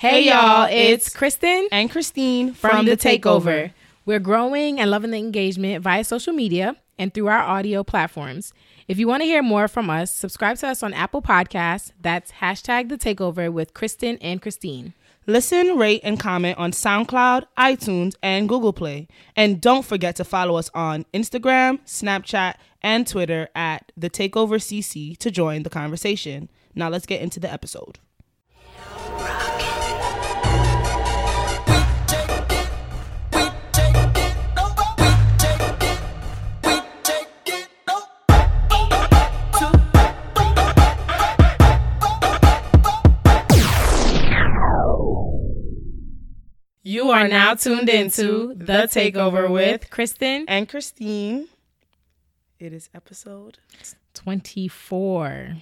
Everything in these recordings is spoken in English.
Hey y'all, it's Kristen and Christine from, from The The Takeover. Takeover. We're growing and loving the engagement via social media and through our audio platforms. If you want to hear more from us, subscribe to us on Apple Podcasts. That's hashtag The Takeover with Kristen and Christine. Listen, rate, and comment on SoundCloud, iTunes, and Google Play. And don't forget to follow us on Instagram, Snapchat, and Twitter at The Takeover CC to join the conversation. Now let's get into the episode. You are now tuned into The Takeover with Kristen And Christine, it is episode 24.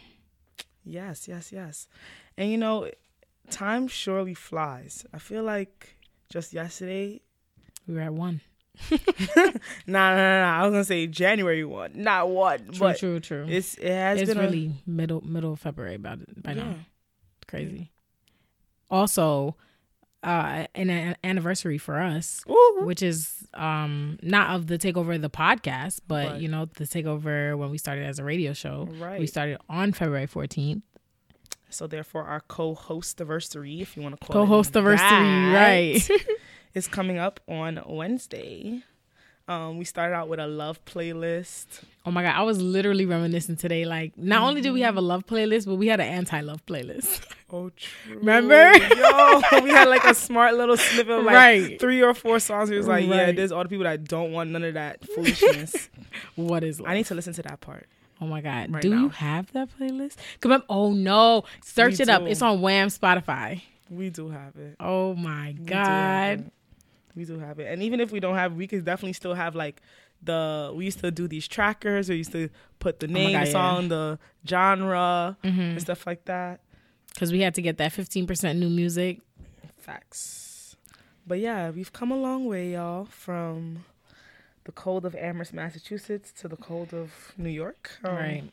Yes, yes, yes. And you know, time surely flies. I feel like just yesterday. We were at one. Nah, nah, nah, nah. I was gonna say January one, not one, True, but true, true. it's it has it's been really middle middle of February it by a, now. yeah. Crazy. Also, uh, an, an anniversary for us, Ooh. which is um not of the takeover of the podcast, but But- you know the takeover when we started as a radio show. Right. We started on February fourteenth. So therefore, our co-host anniversary, if you want to call it. Co-host anniversary, right? is coming up on Wednesday. Um, we started out with a love playlist. Oh my god, I was literally reminiscing today. Like, not only did we have a love playlist, but we had an anti-love playlist. Oh, true. Remember? Yo, we had like a smart little snippet of like Right. three or four songs. It was like, yeah, there's all the people that don't want none of that foolishness. what is love? I need to listen to that part. Oh my god, right do now. you have that playlist? Come up. Oh no, search We it up. It's on Wham Spotify. We do have it. Oh my We do god. We do have it. And even if we don't have, we could definitely still have like the. We used to do these trackers. We used to put the name, God, the yeah. song, the genre, Mm-hmm. and stuff like that. Because we had to get that fifteen percent new music. Facts. But yeah, we've come a long way, y'all, from the cold of Amherst, Massachusetts, to the cold of New York. Um, right.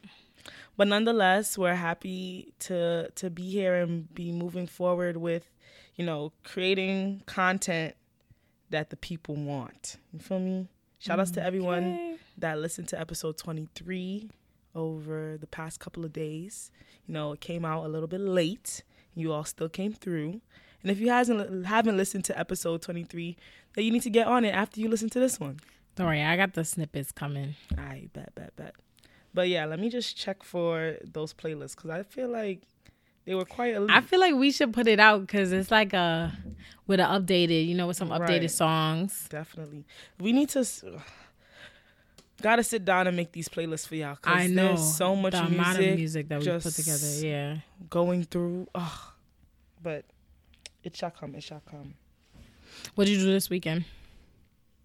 But nonetheless, we're happy to to be here and be moving forward with, you know, creating content that the people want. You feel me? Shout outs to mm, everyone Okay. that listened to episode 23 over the past couple of days. You know, it came out a little bit late. You all still came through. And if you hasn't haven't listened to episode 23, then you need to get on it after you listen to this one. Don't worry, I got the snippets coming. I bet, bet, bet. But yeah, let me just check for those playlists because I feel like they were quite elite. I feel like we should put it out because it's like a with an updated, you know, with some updated Right. songs. Definitely. We need to. Gotta sit down and make these playlists for y'all. 'cause I know There's so much the music, amount of music that we put together. Yeah. going through. Oh, but it shall come. It shall come. What did you do this weekend?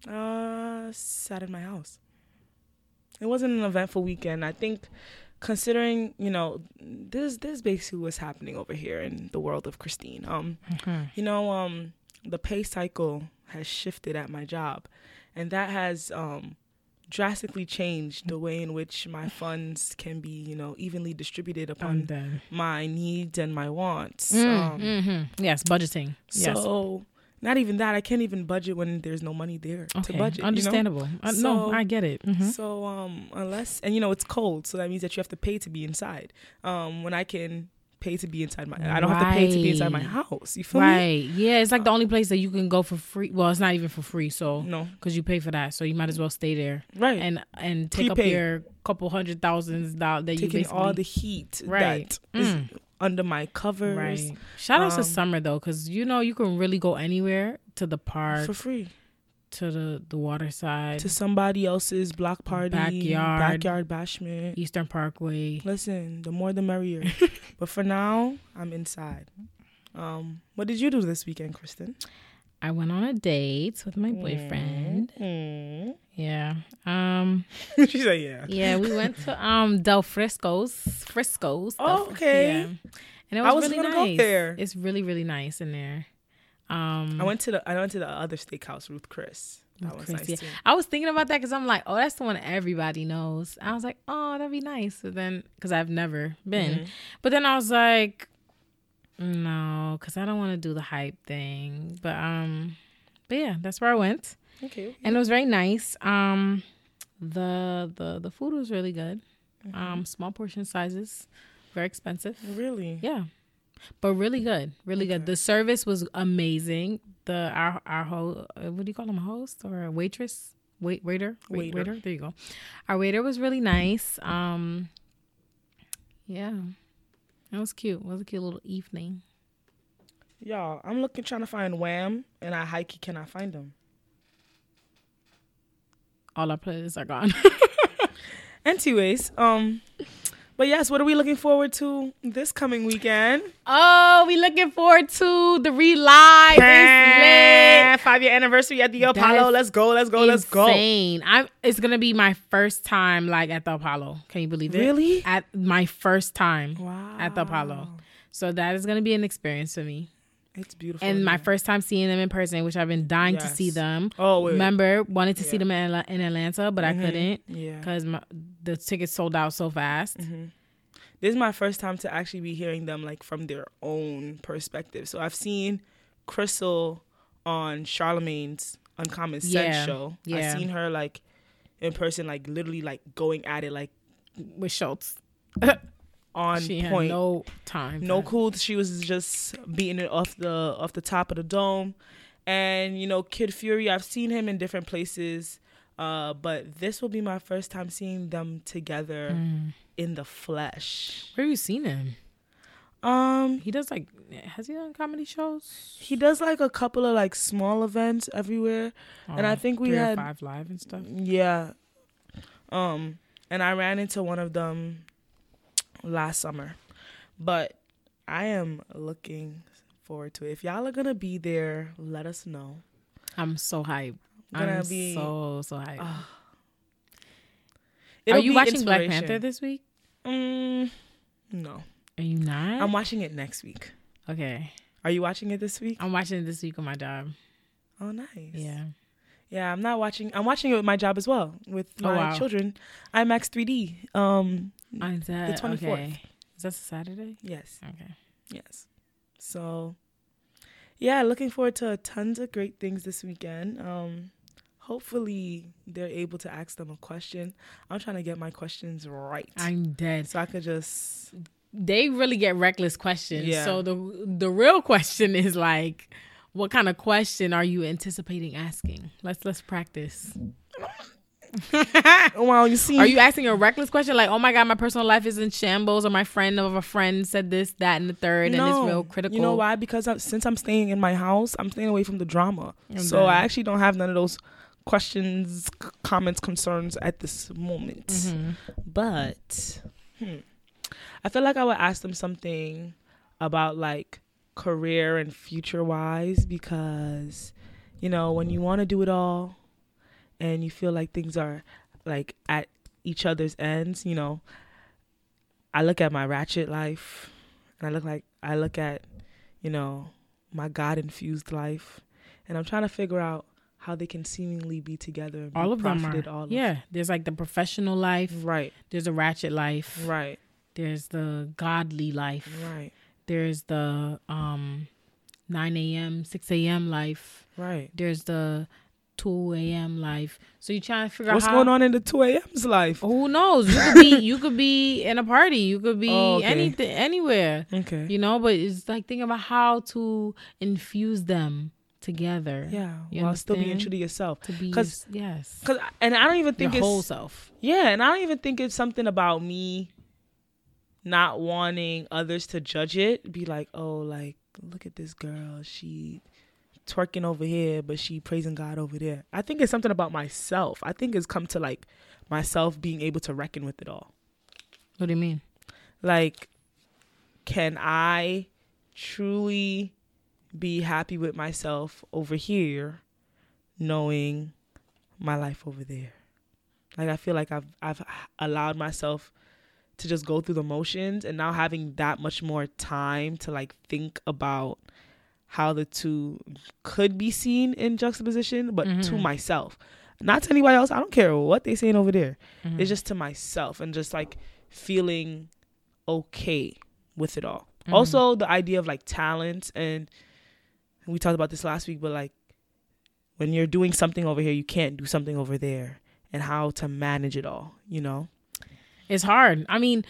Uh, sat in my house. It wasn't an eventful weekend. I think, considering you know, this this is basically what's happening over here in the world of Christine. Um, you know, um, the pay cycle has shifted at my job, and that has um drastically changed the way in which my funds can be, you know, evenly distributed upon my needs and my wants. Mm, Um, mhm. Yes, budgeting. yes. So not even that. I can't even budget when there's no money there Okay. to budget. you know? Understandable. Uh, no, I get it. Mhm. So um unless and you know it's cold, so that means that you have to pay to be inside. Um when I can pay to be inside my I don't have to pay to be inside my house. You feel me? Right. Yeah, it's like the only place that you can go for free. Well, it's not even for free, so No. because you pay for that, so you might as well stay there Right. and and take up your couple hundred thousands dollars that you Taking basically all the heat Right. that is Mm. Under my covers right. Shout out to Um, summer though, because you know you can really go anywhere to the park, for free to the the water side, to somebody else's block party, Backyard. backyard bashment. Eastern Parkway. Listen, the more the merrier. but for now, I'm inside. Um, what did you do this weekend, Kristen? I went on a date with my boyfriend. Mm. Yeah. Um. she said, "Yeah." Yeah, we went to um Del Frisco's. Frisco's. Del Oh, Fri- okay. Yeah. And it I was, was really gonna go nice. there. It's really really nice in there. Um, I went to the I went to the other steakhouse, Ruth Chris. That Ruth was Chris, nice yeah. too. I was thinking about that because I'm like, oh, that's the one everybody knows. I was like, oh, that'd be nice. But then, because I've never been, Mhm. but then I was like, No, because I don't want to do the hype thing. But um, but yeah, that's where I went, Okay. and it was very nice. Um, the the the food was really good. Mm-hmm. Um, small portion sizes, very expensive. Really? Yeah, but really good, really good. The service was amazing. The our our ho- uh, what do you call them, a host or a waitress? Wait, waiter, Wait, Waiter. waiter. There you go. Our waiter was really nice. Um, yeah, it was cute. It was a cute little evening. Y'all, I'm looking trying to find Wham, and I hikey cannot find them. All our players are gone. Anyways, um, but yes, what are we looking forward to this coming weekend? oh, we looking forward to the relive. It's Five year anniversary at the Apollo. Let's go. Let's go. Let's go. Insane. I'm. It's gonna be my first time like at the Apollo. Can you believe it? Really? At my first time. Wow. At the Apollo. So that is gonna be an experience for me. It's beautiful. And my first time seeing them in person, which I've been dying to see them. Oh wait. Remember, wanted to see them in, in Atlanta, but I Mhm. couldn't Yeah. because the tickets sold out so fast. hmm This is my first time to actually be hearing them like from their own perspective. So I've seen Crissle on Charlamagne's Uncommon Sense Yeah, show. yeah. I've seen her like in person, like literally like going at it like With Schultz, on she had point. no time. no cool. She was just beating it off the off the top of the dome. And you know, Kid Fury, I've seen him in different places. Uh, but this will be my first time seeing them together Mm. in the flesh. Where have you seen him? Um, He does like has he done comedy shows? he does like a couple of like small events everywhere. And I think we had- five live and stuff. Yeah. Um, and I ran into one of them last summer. But I am looking forward to it. If y'all are gonna be there, let us know. I'm so hyped. I'm be- so so hyped. Ah. Are you watching Black. Panther this week? Mm, no. Are you not? I'm watching it next week. okay. Are you watching it this week? I'm watching it this week on my job. Oh, nice. Yeah. Yeah, I'm not watching. I'm watching it with my job as well with Oh, my wow. children. IMAX 3D. Um, On that, 24th. Okay. Is that Saturday? yes. Okay. Yes. So, yeah, looking forward to tons of great things this weekend. Um, hopefully they're able to ask them a question. I'm trying to get my questions right, I'm dead. so I could just They really get reckless questions. Yeah. So the the real question is like, what kind of question are you anticipating asking? Let's let's practice. well, you see, Are you asking a reckless question like, oh my god, my personal life is in shambles, or my friend of a friend said this, that, and the third, and it's real critical? You know why? Because I'm, since I'm staying in my house, I'm staying away from the drama. I'm so. I actually don't have none of those questions, c- comments, concerns at this moment. Mhm. But hmm, I feel like I would ask them something about like career and future wise because you know when you want to do it all and you feel like things are like at each other's ends, you know. I look at my ratchet life and I look like I look at, you know, my God infused life and I'm trying to figure out how they can seemingly be together All of them are. all of- yeah, there's like the professional life. Right. There's a ratchet life. Right. There's the godly life. Right. There's the um 9 a.m., 6 a.m. life. Right. There's the 2 a.m. life. So you're trying to figure What's out how, going on in the 2 a.m.'s life? Who knows? You could be you could be in a party. You could be Oh, okay. anything anywhere. Okay. You know, but it's like thinking about how to infuse them together. Yeah. You while still being true to yourself. To be 'Cause yes. Cause, and I don't even Your think it's whole self. yeah, and I don't even think it's something about me not wanting others to judge it. Be like, oh, like look at this girl, she twerking over here, but she praising God over there. I think it's something about myself. I think it's come to like myself being able to reckon with it all. What do you mean? like can i truly be happy with myself over here knowing my life over there like i feel like i've i've allowed myself to just go through the motions and now having that much more time to like think about how the two could be seen in juxtaposition but to Mhm. myself not to anybody else i don't care what they saying over there Mhm. it's just to myself and just like feeling okay with it all. Mhm. Also, the idea of like talent, and we talked about this last week, but like when you're doing something over here, you can't do something over there, and how to manage it all, you know? It's hard. I mean,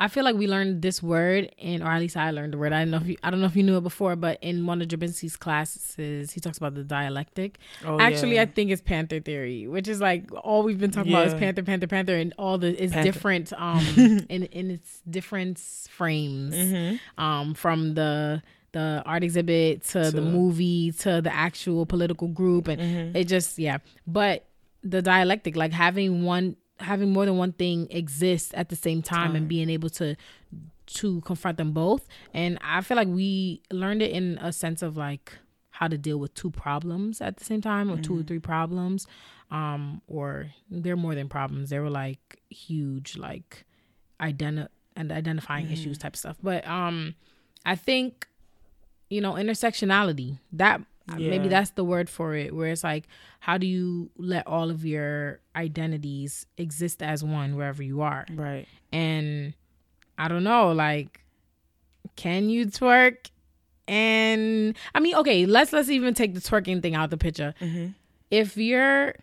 I feel like we learned this word, and or at least I learned the word. I don't know if you, I don't know if you knew it before, but in one of Jabinski's classes, he talks about the dialectic. Oh, Actually, yeah. I think it's Panther theory, which is like all we've been talking about is Panther, Panther, Panther, and all the is different um in in its different frames Mhm. um from the the art exhibit to, the movie to the actual political group and Mhm. it just yeah but the dialectic like having one having more than one thing exist at the same time, Time. and being able to to confront them both. And i feel like we learned it in a sense of like how to deal with two problems at the same time or two or three problems um or they're more than problems. They were like huge like identi- and identifying issues type stuff. But um i think you know intersectionality that maybe that's the word for it where it's like how do you let all of your identities exist as one wherever you are Right. and i don't know like can you twerk and i mean okay let's let's even take the twerking thing out the picture Mm-hmm. if you're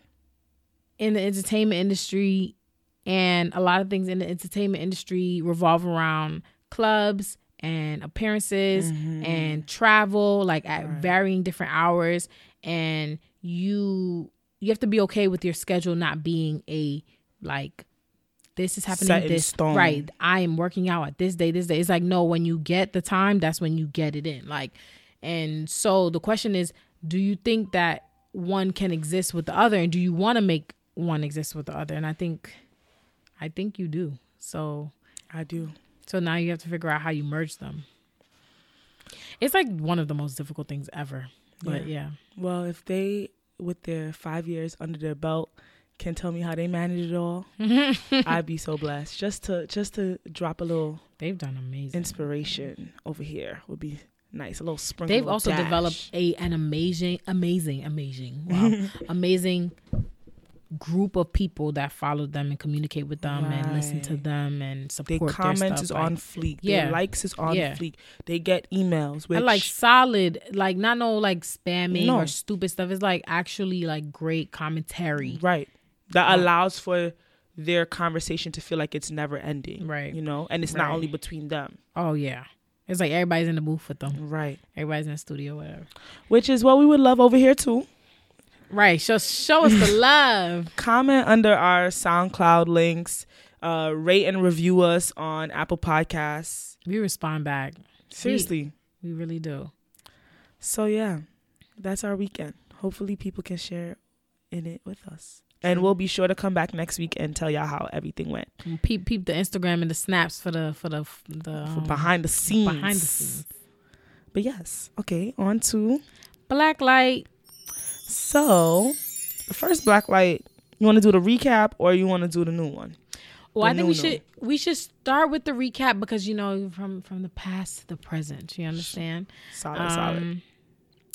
in the entertainment industry and a lot of things in the entertainment industry revolve around clubs and appearances and mm-hmm. travel like at Right. varying different hours. And you you have to be okay with your schedule not being a like this is happening Set this right i am working out at this day this day. It's like no when you get the time that's when you get it in like. And so the question is do you think that one can exist with the other? And do you want to make one exist with the other? And i think i think you do. So I do. So now you have to figure out how you merge them it's like one of the most difficult things ever but yeah, Well, if they, with their five years under their belt, can tell me how they manage it all, I'd be so blessed. Just to just to drop a little they've done amazing inspiration over here would be nice. A little sprinkle. they've also dash. developed a an amazing amazing amazing wow amazing group of people that follow them and communicate with them and listen to them and support their comments is like- on fleek. Yeah. Their likes is on Yeah. fleek. They get emails which and like solid, like not no like spamming No. or stupid stuff. It's like actually like great commentary. right that Yeah. allows for their conversation to feel like it's never ending. Right. You know, and it's not only between them. Oh yeah, it's like everybody's in the booth with them. Right. Everybody's in the studio, whatever. Which is what we would love over here too. Right. Show show us the love. comment under our SoundCloud links. Uh, rate and review us on Apple Podcasts. We respond back. Seriously. We really do. So yeah, that's our weekend. Hopefully, people can share in it with us, and we'll be sure to come back next week and tell y'all how everything went Peep peep the Instagram and the snaps for the for the the for um, behind the scenes. behind the scenes. But yes, okay. On to Black light. So the first black light. You want to do the recap or you want to do the new one? Well, The I think we should we should start with the recap because you know from from the past to the present. You understand? Solid, solid. Um,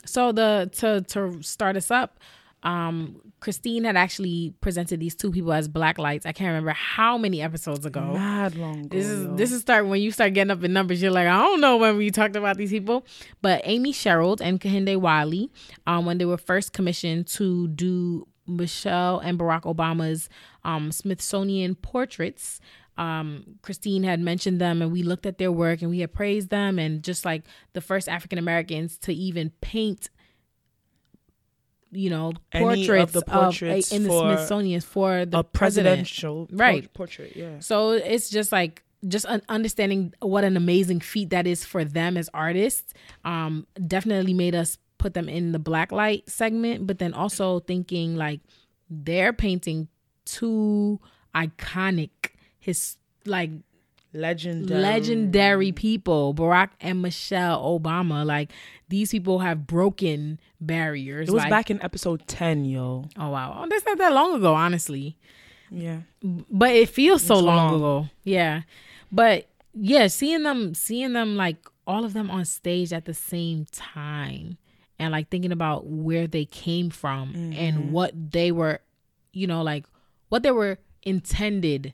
So the to to start us up, um, Christine had actually presented these two people as black lights. I can't remember how many episodes ago. Mad long ago. This is this is start when you start getting up in numbers. You're like, I don't know when we talked about these people, but Amy Sherald and Kehinde Wiley, um, when they were first commissioned to do Michelle and Barack Obama's um, Smithsonian portraits. Um, Christine had mentioned them, and we looked at their work, and we had praised them, and just like the first African Americans to even paint, you know, Any of portraits the of, portraits in the Smithsonian for the a president. presidential Right. portrait. Yeah. So it's just like just un- understanding what an amazing feat that is for them as artists. Um, definitely made us put them in the black light segment, but then also thinking like they're painting two iconic his like Legendary. legendary people, Barack and Michelle Obama. Like these people have broken barriers. It was like, back in episode 10, yo. Oh wow, oh, that's not that long ago, honestly Yeah. but it feels so so long, long. ago. Yeah, but yeah, seeing them, seeing them like all of them on stage at the same time, and like thinking about where they came from Mm-hmm. and what they were, you know, like what they were intended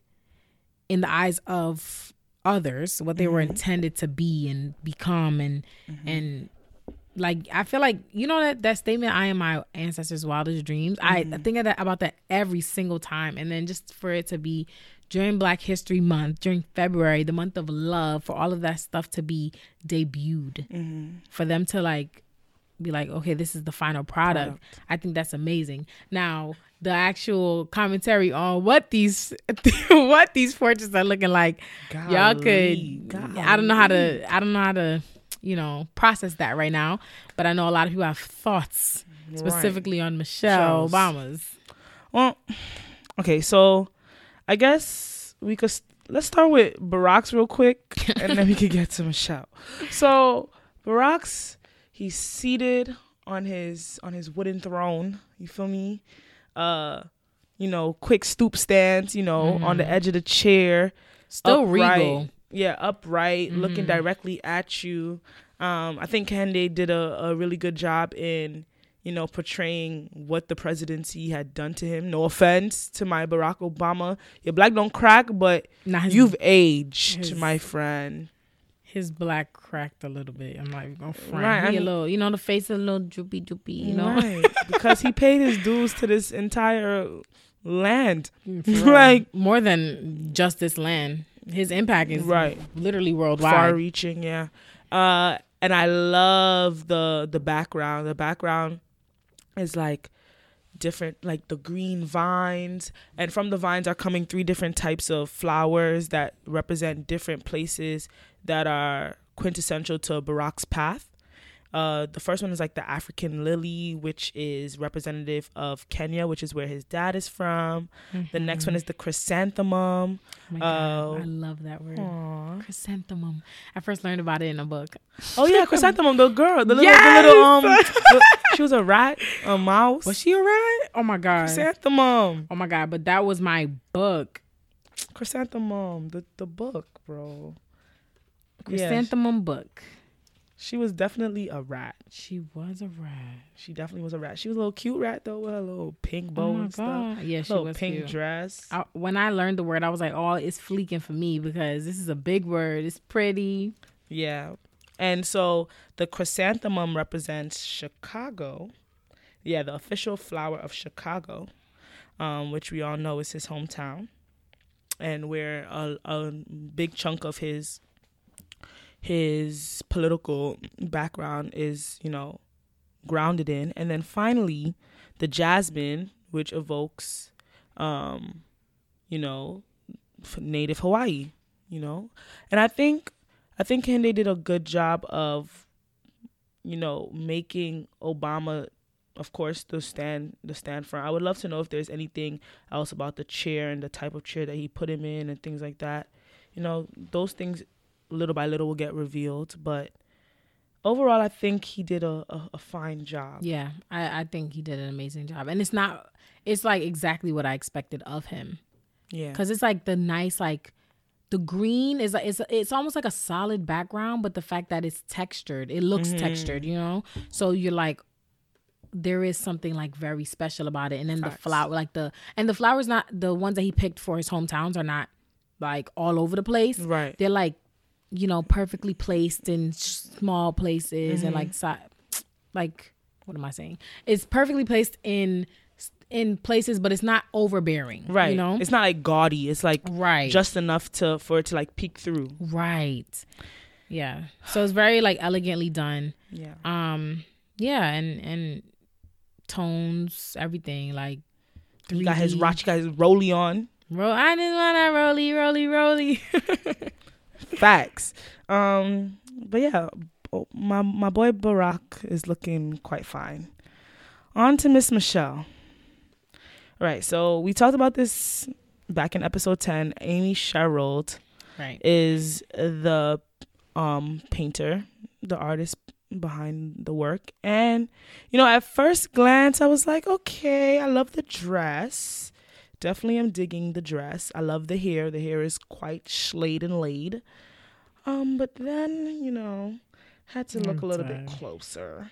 in the eyes of others, what they were Mhm. intended to be and become and Mhm. and like I feel like you know that that statement I am my ancestors wildest dreams. I, I think of that about that every single time and then just for it to be during Black History Month, during February, the month of love, for all of that stuff to be debuted, Mhm. for them to like be like, okay, this is the final product. Product. I think that's amazing. Now, the actual commentary on what these what these portraits are looking like, y'all Golly, could I don't know how to I don't know how to, you know, process that right now, but I know a lot of people have thoughts Right. specifically on Michelle. Obama's. Well, okay, so I guess we could let's start with Barack's real quick, and then we could get to Michelle. So Barack's he's seated on his on his wooden throne. You feel me? Uh, you know, quick stoop stance. You know, on the Mhm. edge of the chair. Still upright. regal. Yeah, upright, looking Mhm. directly at you. Um, I think Kehinde did a, a really good job in, you know, portraying what the presidency had done to him. No offense to my Barack Obama. Your black don't crack, but Now his, you've aged, his- my friend. His black cracked a little bit. I'm like, gonna front. Right, He I a little, you know, the face a little droopy, droopy. You know, Right. because he paid his dues to this entire land. Like- more than just this land. His impact is Right. literally worldwide. far reaching yeah uh and i love the the background the background is like different like the green vines and from the vines are coming three different types of flowers that represent different places that are quintessential to barack's path uh, the first one is like the African lily, which is representative of Kenya, which is where his dad is from. The next one is the chrysanthemum. Oh my God, Oh. I love that word. Aw. Chrysanthemum. I first learned about it in a book. Oh yeah, chrysanthemum, the girl, the little, Yes! the little um, the- she was a rat, a mouse. Was she a rat? Oh my god. chrysanthemum? Oh my god, but that was my book. Chrysanthemum, the the book, bro. Yeah, Chrysanthemum book. she was definitely a rat. She was a rat. She definitely was a rat. She was a little cute rat though, with her little pink oh bow Oh and stuff. god. Yeah, she little was pink cute. dress. I, when I learned the word, I was like, "Oh, it's fleeking for me because this is a big word. It's pretty." Yeah. And so the chrysanthemum represents Chicago. Yeah, the official flower of Chicago, um, which we all know is his hometown, and where a, a big chunk of his his political background is, you know, grounded in. And then finally, the jasmine, which evokes, um, you know, native Hawaii. You know, and I think I think Kehinde did a good job of, you know, making Obama, of course, the stand the stand front. I would love to know if there's anything else about the chair and the type of chair that he put him in and things like that. You know, those things little by little will get revealed, but overall, I think he did a, a, a fine job. Yeah, I, I think he did an amazing job, and it's not. It's like exactly what I expected of him Yeah, because it's like the nice like. The green is it's it's almost like a solid background, but the fact that it's textured, it looks Mhm. textured, you know. So you're like, there is something like very special about it. And then the flower, like the and the flowers, not the ones that he picked for his hometowns, are not like all over the place. right. They're like, you know, perfectly placed in small places and Mhm. like si- like what am I saying? It's perfectly placed in in places, but it's not overbearing. Right. You know. it's not like gaudy. It's like right. just enough to for it to like peek through. right. Yeah. So it's very like elegantly done. Yeah. Um. Yeah, and and tones, everything like. He got his 3D. rock, got his rolly on. Ro- I didn't wanna roly, roly, roly. Facts. Um, but yeah, oh, my my boy Barack is looking quite fine. On to Miss Michelle. Right. So we talked about this back in episode ten. Amy Sherald right. is the um painter, the artist behind the work. And you know, at first glance I was like, okay, I love the dress. Definitely am digging the dress. I love the hair. The hair is quite slayed and laid. Um, but then, you know, had to look I'm a little bit closer.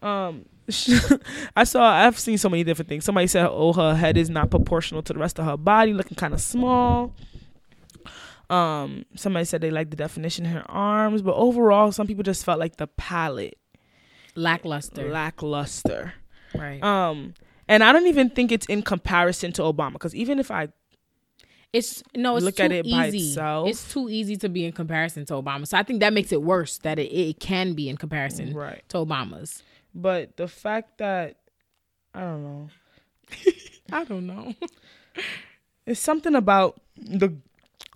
Um, I saw. I've seen so many different things. Somebody said, "Oh, her head is not proportional to the rest of her body, looking kind of small." Um, somebody said they liked the definition in her arms, but overall, some people just felt like the palette Lackluster. lackluster. right. Um, and I don't even think it's in comparison to Obama, because even if I It's no, it's Look too at it by easy. itself. It's too easy to be in comparison to Obama. So I think that makes it worse that it, it can be in comparison right, to Obama's. But the fact that I don't know, I don't know. it's something about the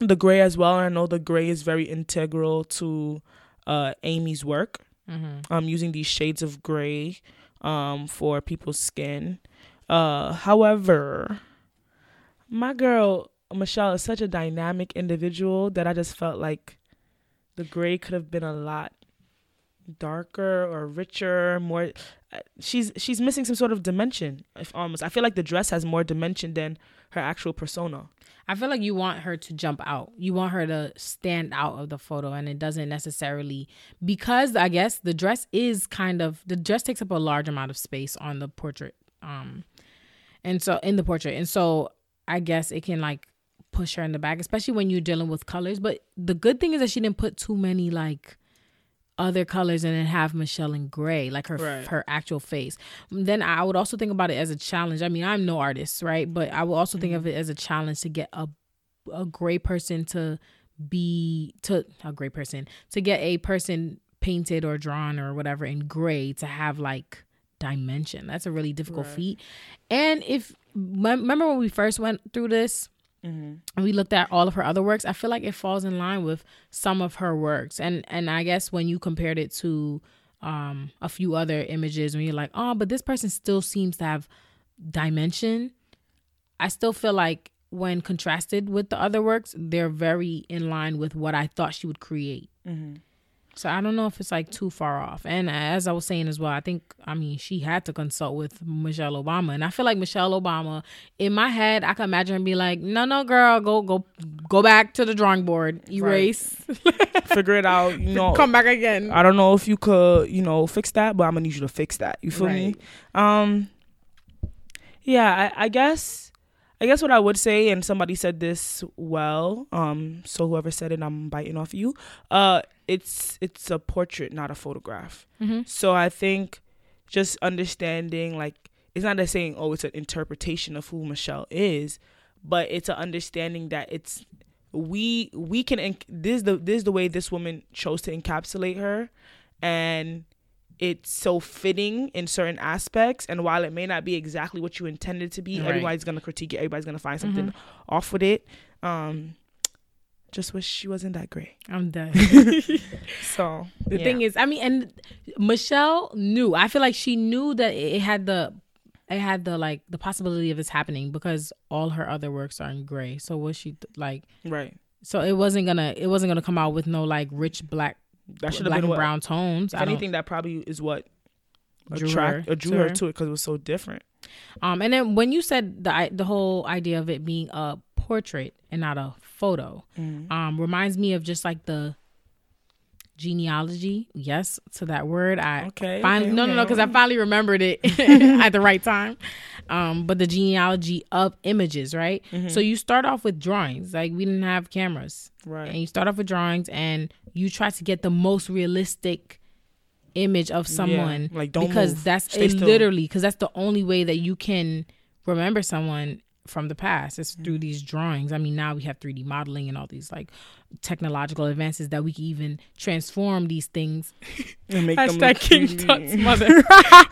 the gray as well. And I know the gray is very integral to uh, Amy's work. mm-hmm. um, using these shades of gray um, for people's skin. Uh, however, my girl Michelle is such a dynamic individual that I just felt like the gray could have been a lot darker or richer, more. uh, She's she's missing some sort of dimension. If almost, I feel like the dress has more dimension than her actual persona. I feel like you want her to jump out. You want her to stand out of the photo, and it doesn't necessarily because I guess the dress is kind of the dress takes up a large amount of space on the portrait, um, and so in the portrait, and so I guess it can like push her in the back, especially when you're dealing with colors. But the good thing is that she didn't put too many like other colors and then have Michelle in gray, like her Right. her actual face. Then I would also think about it as a challenge. I mean, I'm no artist, right? But I would also think mm-hmm. of it as a challenge to get a a gray person to be to a gray person to get a person painted or drawn or whatever in gray to have like dimension. That's a really difficult Right. feat. And if remember when we first went through this, Mm-hmm. and we looked at all of her other works i feel like it falls in line with some of her works and and i guess when you compared it to um a few other images when you're like oh but this person still seems to have dimension i still feel like when contrasted with the other works they're very in line with what i thought she would create Mm-hmm. So i don't know if it's like too far off. And as i was saying as well i think i mean she had to consult with michelle obama. And i feel like michelle obama in my head i can imagine her be like no no girl go go go back to the drawing board. Erase. Figure it out. You know, come back again. I don't know if you could, you know, fix that, but I'm gonna need you to fix that. You feel me? Um, yeah, I, I guess, I guess what I would say, and somebody said this well. Um, so whoever said it, I'm biting off you. Uh, it's it's a portrait, not a photograph. hmm So I think just understanding, like, it's not that saying, oh, it's an interpretation of who Michelle is, but it's an understanding that it's we we can this is the this is the way this woman chose to encapsulate her, and it's so fitting in certain aspects. And while it may not be exactly what you intended to be, Right. everybody's gonna critique it. Everybody's gonna find something Mhm. off with it. Um, just wish she wasn't that great. i'm done So The thing is, I mean, and Michelle knew. I feel like she knew that it had the, it had the like the possibility of this happening because all her other works are in gray. So was she like? right. So it wasn't gonna, it wasn't gonna come out with no like rich black, That should have been what brown tones. If anything, that probably is what Drew attract her drew to her to it because it was so different. um, and then when you said the the whole idea of it being a portrait and not a photo, um, reminds me of just like the genealogy. Yes, to that word. I Okay. finally okay, no no no because I finally remembered it at the right time. Um, but the genealogy of images, right? Mm-hmm. So you start off with drawings. Like we didn't have cameras, right? and you start off with drawings, and you try to get the most realistic image of someone like, don't because move. that's Stay it still. literally because that's the only way that you can remember someone from the past it's Mm-hmm. through these drawings i mean now we have 3d modeling and all these like technological advances that we can even transform these things And make Hashtag look King Tut's mother.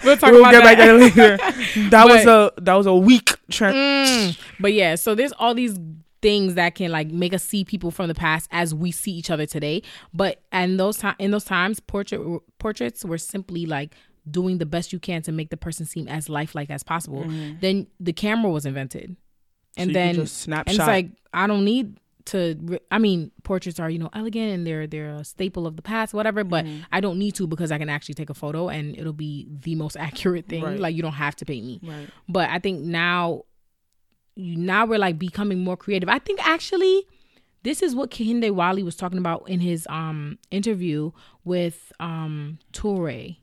we'll talk We'll about get back that. at later. That was a that was a weak trend. Mm. But yeah, so there's all these things that can like make us see people from the past as we see each other today. But and those time in those times, portrait portraits were simply like doing the best you can to make the person seem as lifelike as possible. Then the camera was invented, and. So then just and it's like I don't need to. I mean, portraits are you know elegant and they're they're a staple of the past, whatever. But Mm-hmm. I don't need to because I can actually take a photo and it'll be the most accurate thing. Right. Like you don't have to paint me. right. But I think now, you now we're like becoming more creative. I think actually, this is what Kehinde Wiley was talking about in his um interview with um Toure.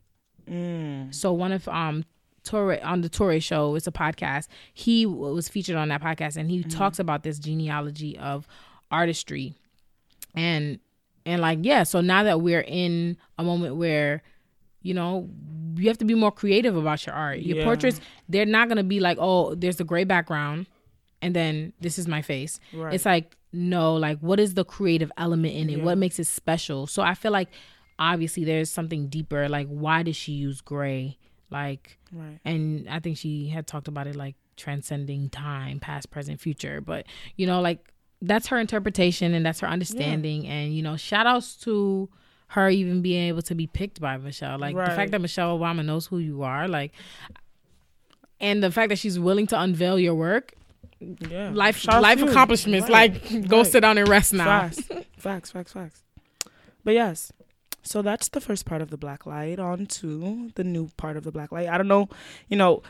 Mm. So one of um Toure on the Toure show, it's a podcast. He was featured on that podcast, and he mm-hmm. talks about this genealogy of artistry. and and like yeah so now that we're in a moment where you know you have to be more creative about your art your Yeah. portraits they're not gonna be like oh there's a gray background and then this is my face Right. it's like no like what is the creative element in it Yeah. what makes it special so i feel like obviously there's something deeper like why did she use gray like right. and I think she had talked about it like transcending time, past, present, future. But you know, like that's her interpretation and that's her understanding. And you know, shout outs to her even being able to be picked by Michelle. Like the fact that Michelle Obama knows who you are, like, and the fact that she's willing to unveil your work, Yeah. life Shout life accomplishments. Right. Like, go Right. sit down and rest now. Facts. facts, facts, facts. But yes, so that's the first part of the black light. On to the new part of the black light. I don't know, you know,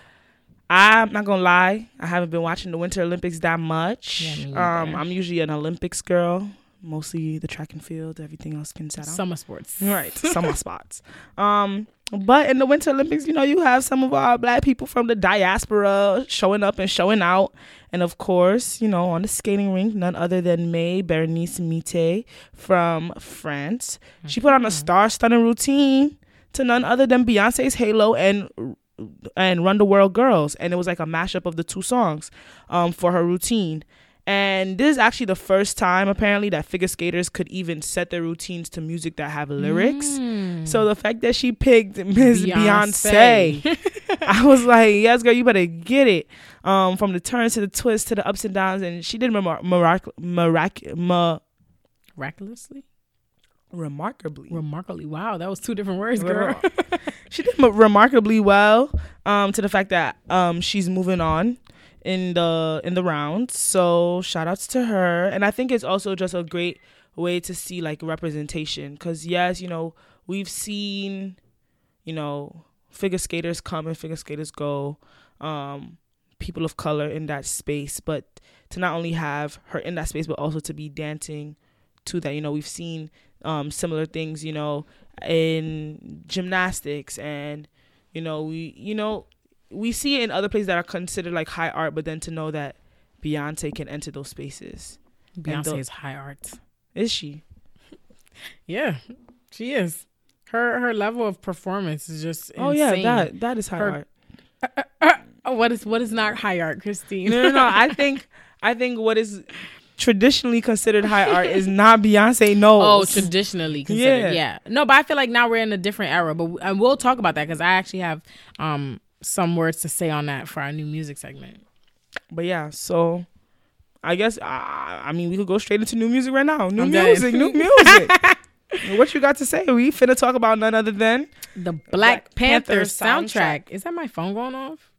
I'm not gonna lie. I haven't been watching the Winter Olympics that much. Yeah, um. I'm usually an Olympics girl. Mostly the track and field. Everything else can set out. Summer sports. Right, summer spots. Um, but in the Winter Olympics, you know, you have some of our black people from the diaspora showing up and showing out. And of course, you know, on the skating rink, none other than Maé-Bérénice Méité from France. She put on a star stunning routine to none other than Beyonce's Halo and and Run the World Girls. And it was like a mashup of the two songs um, for her routine. And this is actually the first time, apparently, that figure skaters could even set their routines to music that have lyrics. Mm. So the fact that she picked Miss Beyonce. Beyonce, I was like, yes, girl, you better get it. Um, from the turns to the twists to the ups and downs, and she did remar- mirac- mirac- ma- Recklessly, remarkably. remarkably. Wow, that was two different words, girl. she did m- remarkably well. Um, to the fact that um she's moving on in the in the round. So shout outs to her, and I think it's also just a great way to see like representation. Cause yes, you know we've seen, you know, figure skaters come and figure skaters go. Um, people of color in that space, but to not only have her in that space, but also to be dancing to that. You know, we've seen um, similar things. You know, in gymnastics and you know we you know we see it in other places that are considered like high art but then to know that beyonce can enter those spaces Beyonce the- is high art. is she Yeah, she is. Her her level of performance is just oh yeah that that is high Her- art Oh, what is what is not high art, Christine? no no no i think i think what is traditionally considered high art is not beyonce no Oh, traditionally considered, Yeah. yeah. No, but I feel like now we're in a different era. But and we'll talk about that because I actually have um some words to say on that for our new music segment. but yeah so i guess uh, i mean we could go straight into new music right now new I'm dead. music new music what you got to say we finna talk about none other than The Black, Black Panther, Panther soundtrack. soundtrack. Is that my phone going off?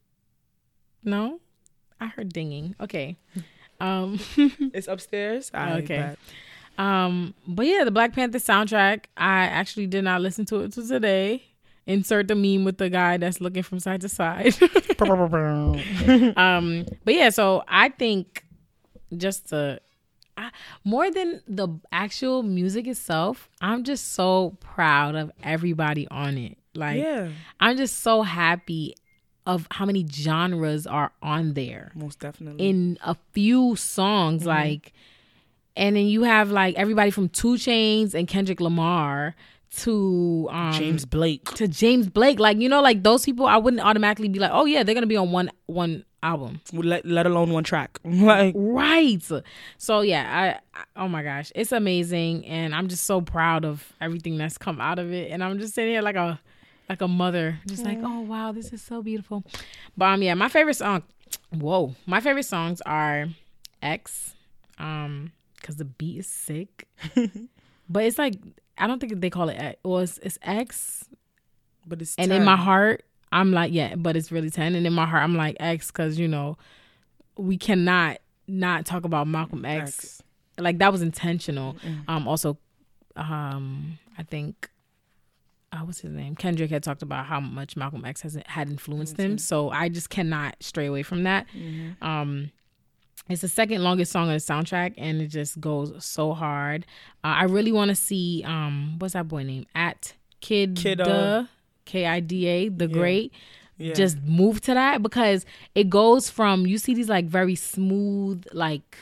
No, I heard dinging. Okay. Um. it's upstairs I Okay. Um, but yeah, the Black Panther soundtrack. I actually did not listen to it till today. Insert the meme with the guy that's looking from side to side. um, but yeah, so I think just to I, more than the actual music itself, I'm just so proud of everybody on it. Like, yeah I'm just so happy of how many genres are on there most definitely in a few songs Mm-hmm. like and then you have like everybody from 2 Chainz and Kendrick Lamar to um James Blake. to James Blake. Like you know like those people I wouldn't automatically be like oh yeah they're to be on one one album. Let, let alone one track. like right. So yeah I, I oh my gosh it's amazing. And I'm just so proud of everything that's come out of it. And I'm just sitting here like a like a mother. Just like oh wow this is so beautiful. But um yeah my favorite song whoa my favorite songs are X um because the beat is sick. But it's like I don't think they call it X. Well, it's, it's X but it's and in my heart i'm like yeah but it's really 10 and in my heart i'm like x because you know we cannot not talk about malcolm x, X. like that was intentional. Um also um i think uh, what's his name? Kendrick had talked about how much malcolm x has had influenced him. So i just cannot stray away from that. Mm-hmm. um it's the second longest song on the soundtrack and it just goes so hard. Uh, i really want to see um what's that boy name? At kid Kid, uh, k-i-d-a the great. Yeah. just move to that because it goes from you see these like very smooth like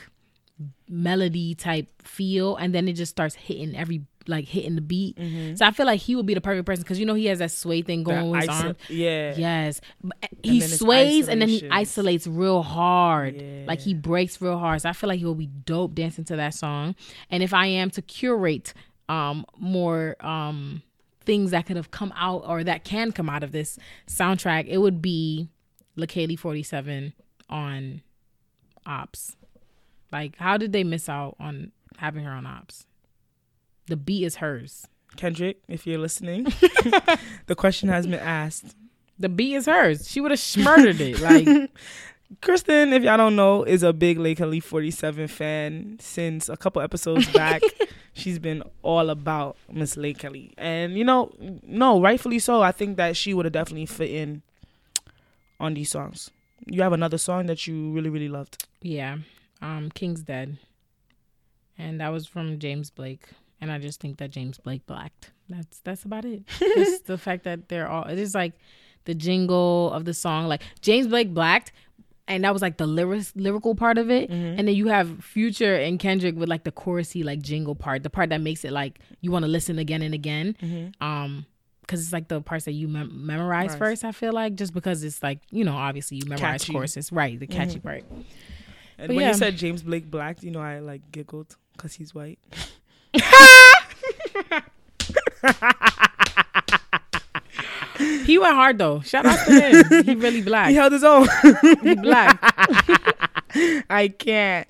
melody type feel, and then it just starts hitting every like hitting the beat. Mm-hmm. So I feel like he would be the perfect person because you know he has that sway thing going with his iso- arm. yeah. Yes, But he sways and then he isolates real hard. Like he breaks real hard. So I feel like he will be dope dancing to that song. And if I am to curate um more um things that could have come out or that can come out of this soundtrack, it would be LaKaylee 47 on Ops. Like how did they miss out on having her on Ops? The beat is hers. Kendrick, if you're listening, the question has been asked. The beat is hers. She would have murdered it. Like Kristen, if y'all don't know, is a big Lake Kelly 47 fan since a couple episodes back. She's been all about Miss Lake Kelly. And, you know, no, rightfully so. I think that she would have definitely fit in on these songs. You have another song that you really, really loved. Yeah. Um, King's Dead. And that was from James Blake. And I just think that James Blake blacked. That's that's about it. Just the fact that they're all it is like the jingle of the song. Like James Blake blacked and that was like the lyric, lyrical part of it. Mm-hmm. And then you have Future and Kendrick with like the chorusy like jingle part, the part that makes it like you want to listen again and again. Mm-hmm. Um because it's like the parts that you mem- memorize Right. first. I feel like just because it's like you know obviously you memorize Catchy. choruses, right? The catchy mm-hmm. part. And But when yeah. you said James Blake black, you know, I like giggled because he's white. He went hard though. Shout out to him. He really black. He held his own. He black. I can't.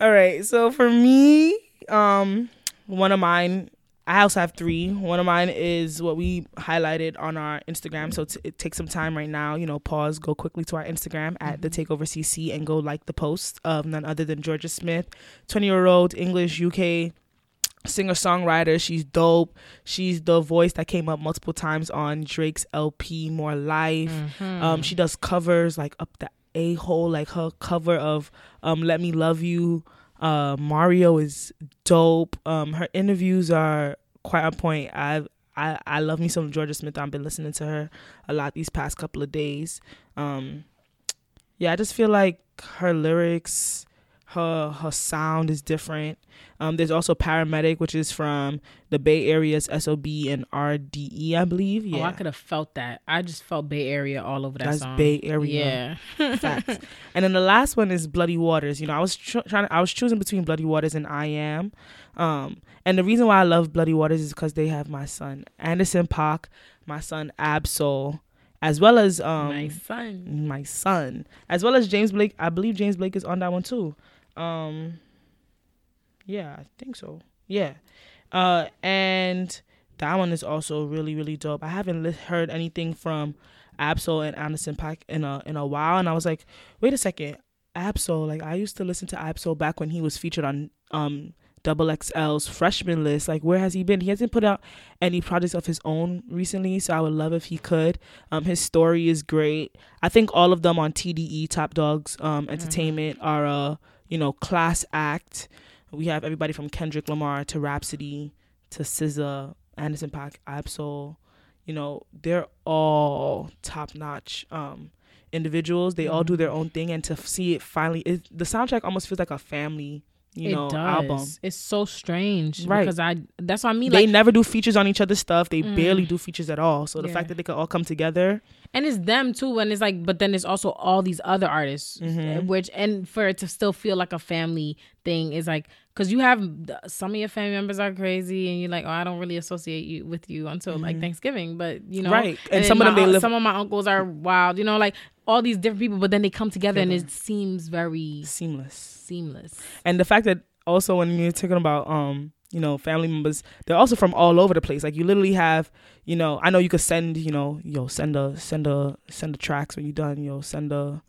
All right. So for me, um, one of mine, I also have three. One of mine is what we highlighted on our Instagram. So t- it takes some time right now. You know, pause, go quickly to our Instagram at the Takeover CC and go like the post of none other than Jorja Smith, twenty year old English UK singer songwriter. She's dope. She's the voice that came up multiple times on Drake's LP More Life. Um, she does covers like up the a hole, like her cover of um Let Me Love You. Uh, Mario is dope. Um, her interviews are quite on point. I I I love me some Jorja Smith. I've been listening to her a lot these past couple of days. Um, yeah, I just feel like her lyrics, her her sound is different. Um, there's also Paramedic, which is from the Bay Area's SOB and RBE, I believe. Yeah, Oh, I could have felt that. I just felt Bay Area all over that that's song. Bay Area. Yeah. Facts. and then the last one is Bloody Waters. You know, I was tr- trying. To, I was choosing between Bloody Waters and I Am. Um, and the reason why I love Bloody Waters is because they have my son Anderson Paak, my son Ab-Soul, as well as um My son. my son, as well as James Blake. I believe James Blake is on that one too. Um, yeah, I think so. Yeah, uh, and that one is also really really dope. I haven't li- heard anything from Ab-Soul and Anderson Paak in a in a while, and I was like, wait a second, Ab-Soul. Like I used to listen to Ab-Soul back when he was featured on um Double XL's freshman list. Like where has he been? He hasn't put out any projects of his own recently, so I would love if he could. Um, his story is great. I think all of them on TDE Top Dogs um Entertainment are a you know class act. We have everybody from Kendrick Lamar to Rhapsody to SZA, Anderson Paak, Ab-Soul. You know, they're all top notch um, individuals. They all do their own thing, and to see it finally, it, the soundtrack almost feels like a family, you it know, does. album. It's so strange. Right. Because I that's what I mean. They Like never do features on each other's stuff. They Mm. barely do features at all. So the Yeah. fact that they could all come together, and it's them too and it's like but then there's also all these other artists Mhm. which and for it to still feel like a family thing is like because you have some of your family members are crazy and you're like oh i don't really associate you with you until like thanksgiving but you know Mm-hmm. Right. And then some of them my they live- some of my uncles are wild you know like all these different people but then they come together and it seems very seamless. seamless and the fact that also when you're talking about um you know family members they're also from all over the place like you literally have you know i know you could send you know yo send a send a send a tracks when you're done yo send the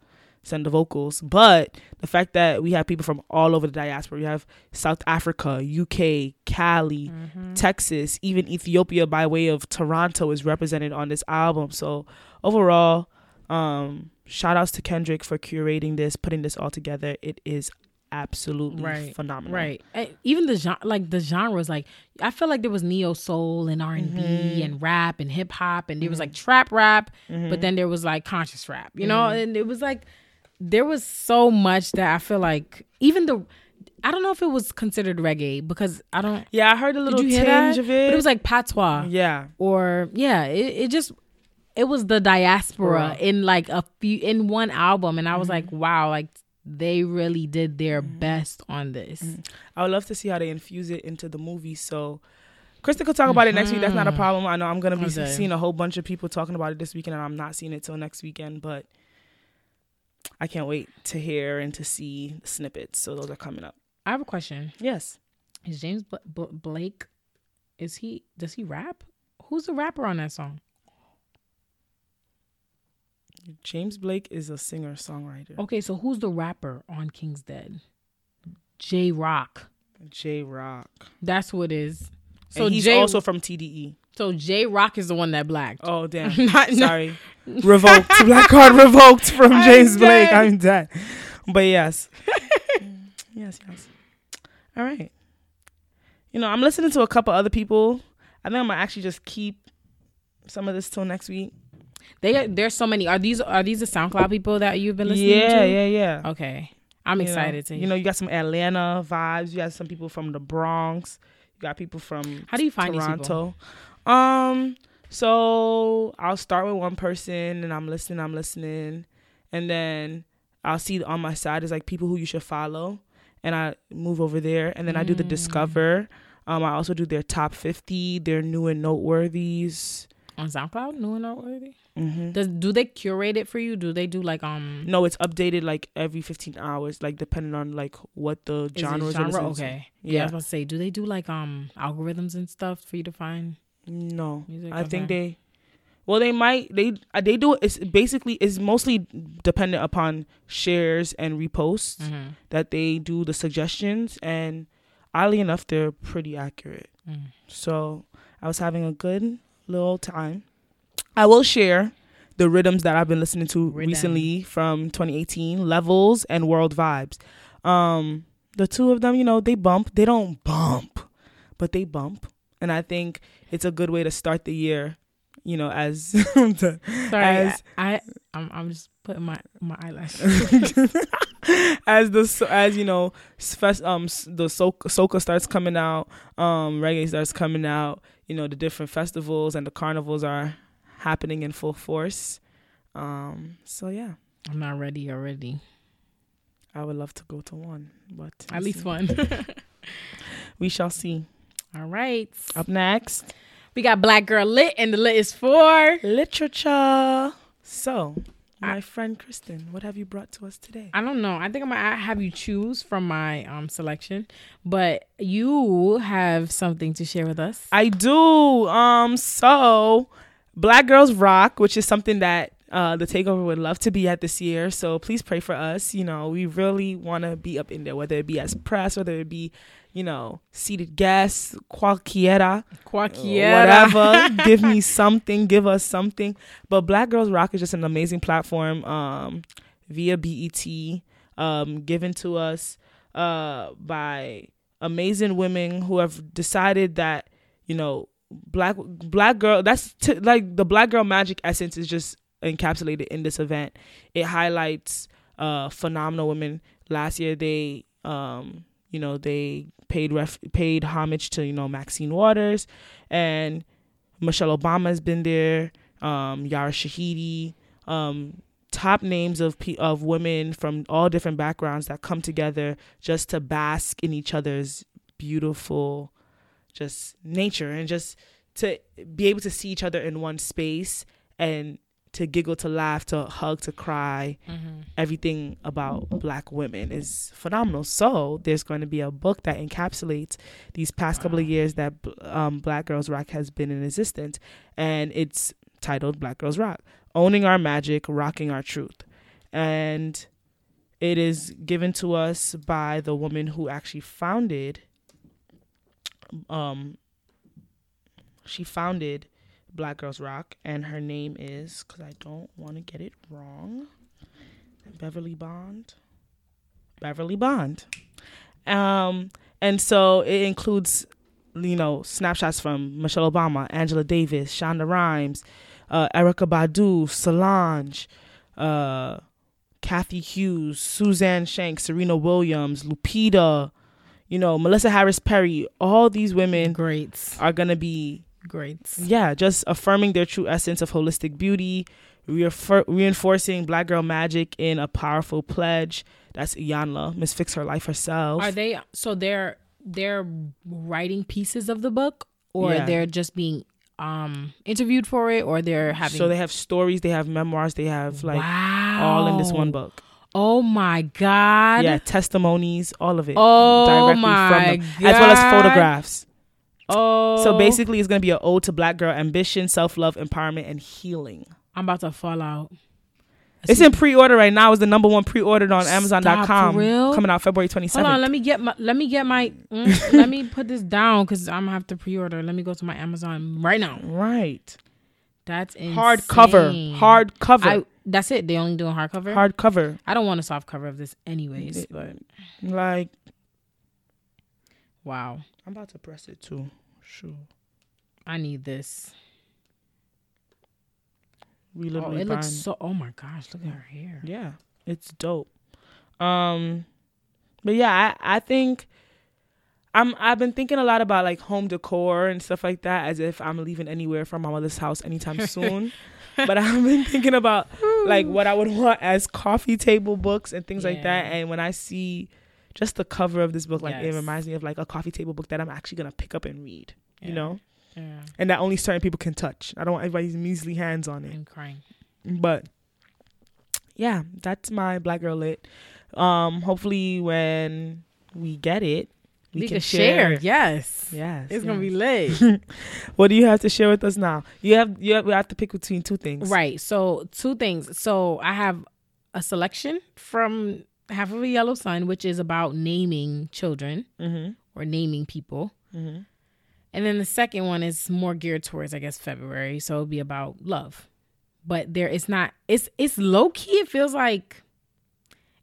send the vocals but the fact that we have people from all over the diaspora. We have south africa uk cali texas even ethiopia by way of toronto is represented on this album. So overall um shout outs to kendrick for curating this putting this all together. It is absolutely Right, phenomenal. Right. And even the genre, like the genres, like I feel like there was neo soul and R and B Mm-hmm. and rap and hip hop, and there was like trap rap, but then there was like conscious rap, you know, Mm-hmm. and it was like there was so much that I feel like even the I don't know if it was considered reggae because I don't. Yeah, I heard a little tinge that? of it. But it was like patois yeah, or yeah. It, it just it was the diaspora Right. in like a few in one album, and I was Mm-hmm. like, wow, like they really did their best on this. Mm-hmm. I would love to see how they infuse it into the movie. So, Krista could talk about it next week. That's not a Mhm. problem. I know I'm gonna be Okay. seeing a whole bunch of people talking about it this weekend, and I'm not seeing it till next weekend. But I can't wait to hear and to see the snippets. So those are coming up. I have a question. Yes. Is James Bl- Bl- Blake? Is he? Does he rap? Who's the rapper on that song? James Blake is a singer songwriter. Okay, so who's the rapper on King's Dead? Jay Rock. Jay Rock. That's who it is. So So he's J. also from TDE. So Jay Rock is the one that blacked. Oh damn. Not- Sorry. revoked. Black card revoked from I'm James Blake. I'm dead. But yes. yes, yes. All right. You know, I'm listening to a couple other people. I think I'm gonna actually just keep some of this till next week. They there's so many. Are these are these the SoundCloud people that you've been listening yeah, to? yeah, yeah. Yeah. Okay, I'm You know, excited to. You know, you got some Atlanta vibes. You got some people from the Bronx. You got people from How do you find these people? Um, so I'll start with one person and I'm listening, I'm listening, and then I'll see on my side is like people who you should follow, and I move over there, and then I do the Mm. discover. Um, I also do their top fifty, their new and noteworthies. on SoundCloud, new and noteworthy. hmm Does do they curate it for you? Do they do like um? No, it's updated like every fifteen hours, like depending on like what the genres are genre? to. Okay, yeah. I was about to say, do they do like um algorithms and stuff for you to find No, music? I think they. Well, they might. They uh, they do. It's basically it's mostly dependent upon shares and reposts Mhm. that they do the suggestions, and oddly enough, they're pretty accurate. Mm. So I was having a good little time. I will share the rhythms that I've been listening to Rhythm. recently from 2018, Levels and World Vibes. Um, the two of them, you know, they bump. They don't bump, but they bump, and I think it's a good way to start the year. You know, as Sorry, as I, I I'm I'm just putting my my eyelash. as the so- as you know fest, um the soca, soca starts coming out um reggae starts coming out you know the different festivals and the carnivals are happening in full force um so yeah I'm not ready already. i would love to go to one but At least see. one. we shall see All right. up next We got Black Girl Lit, and the lit is for. literature so my friend kristen what have you brought to us today I don't know. I think I'm gonna have you choose from my um selection, but you have something to share with us. I do. Um, so Black Girls Rock, which is something that uh, the takeover would love to be at this year. So please pray for us. You know, we really want to be up in there, whether it be as press, whether it be, you know, seated guests, cualquiera, Cualquiera. whatever. give me something, give us something. But Black Girls Rock is just an amazing platform um, via BET, um, given to us uh, by amazing women who have decided that you know black black girl that's t- like the black girl magic essence is just encapsulated in this event it highlights uh phenomenal women last year they um you know they paid ref- paid homage to you know Maxine Waters and Michelle Obama has been there um Yara Shahidi um top names of pe- of women from all different backgrounds that come together just to bask in each other's beautiful just nature and just to be able to see each other in one space and to giggle to laugh to hug to cry. Mhm. everything about black women is phenomenal. So there's going to be a book that encapsulates these past couple of years that um, black girls rock has been in existence and it's titled black girls rock owning our magic rocking our truth. And it is given to us by the woman who actually founded um she founded black girls rock and her name is because i don't want to get it wrong beverly bond. Beverly bond. Um and so it includes you know snapshots from michelle obama angela davis shonda rhimes uh, erykah badu solange uh Cathy Hughes, Suzanne Shanks, Serena Williams, Lupita, you know, Melissa Harris Perry, all these women Greats. are gonna be Greats. yeah, just affirming their true essence of holistic beauty, reaffir- reinforcing black girl magic in a powerful pledge. That's Iyanla, Miss Fix Her Life herself. Are they so they're they're writing pieces of the book or Yeah. they're just being um interviewed for it or they're having so they have stories, they have memoirs, they have like wow. all in this one book. Oh my god. yeah, testimonies, all of it. Oh my them, as well as photographs. Oh. So basically, it's gonna be an ode to black girl ambition, self love, empowerment, and healing. I'm about to fall out. It's in pre-order right now. It's the number one pre-ordered on Stop, Amazon.com. Coming out February twenty Hold on, let me get my let me get my mm, let me put this down because I'm gonna have to pre-order. Let me go to my Amazon right now. Right. That's insane. Hardcover. Hardcover. I that's it. They only doing hardcover. Hardcover. I don't want a soft cover of this anyways, but Like wow, I'm about to press it too. Sure. I need this. We literally. Oh, literally it looks so. Oh my gosh, look at her hair. Yeah, it's dope. Um, but yeah, I I think I'm I've been thinking a lot about like home decor and stuff like that, as if I'm leaving anywhere from my mother's house anytime soon. but I've been thinking about like what I would want as coffee table books and things like that. And when I see just the cover of this book, like it reminds me of like a coffee table book that I'm actually gonna pick up and read. You know, Yeah, and that only certain people can touch. I don't want everybody's measly hands on it. I'm crying. But yeah, that's my black girl lit. Um, hopefully when we get it, we, We, can can share. share. Yes, Yes, it's gonna be yes. lit. What do you have to share with us now? You have you have, we have to pick between two things. Right. So two things. So I have a selection from Half of a Yellow Sun, which is about naming children Mm-hmm. or naming people. Mm-hmm. And then the second one is more geared towards, I guess, February. So it'll be about love. But there it's not it's it's low key, it feels like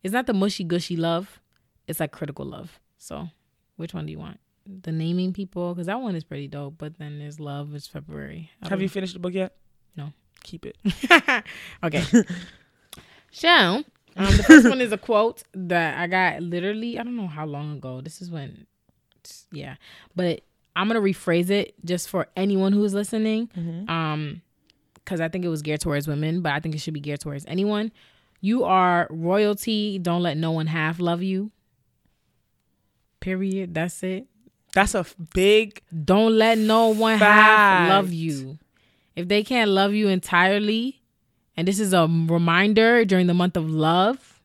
it's not the mushy gushy love. It's like critical love. So which one do you want? The naming people, because that one is pretty dope, but then there's love, it's February. Have don't- you finished the book yet? No. Keep it. okay. So, um, the first one is a quote that I got literally, I don't know how long ago. This is when, yeah. But I'm going to rephrase it just for anyone who is listening. Mm-hmm. Um, because I think it was geared towards women, but I think it should be geared towards anyone. You are royalty. Don't let no one half love you. Period. That's it. That's a big. Don't let no one half love you. If they can't love you entirely, and this is a reminder during the month of love,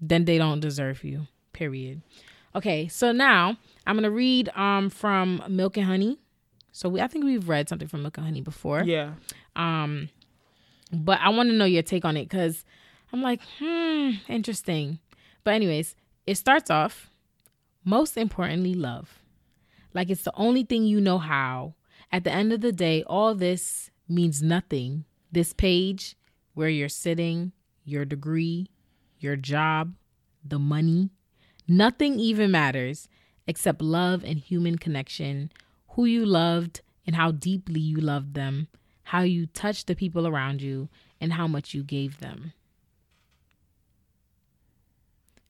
then they don't deserve you. Period. Okay, so now I'm gonna read um from Milk and Honey. So we, I think we've read something from Milk and Honey before. Yeah. Um, but I want to know your take on it because I'm like, hmm, interesting. But anyways, it starts off. Most importantly, love. Like it's the only thing you know how. At the end of the day, all this means nothing. This page, where you're sitting, your degree, your job, the money, nothing even matters except love and human connection, who you loved and how deeply you loved them, how you touched the people around you, and how much you gave them.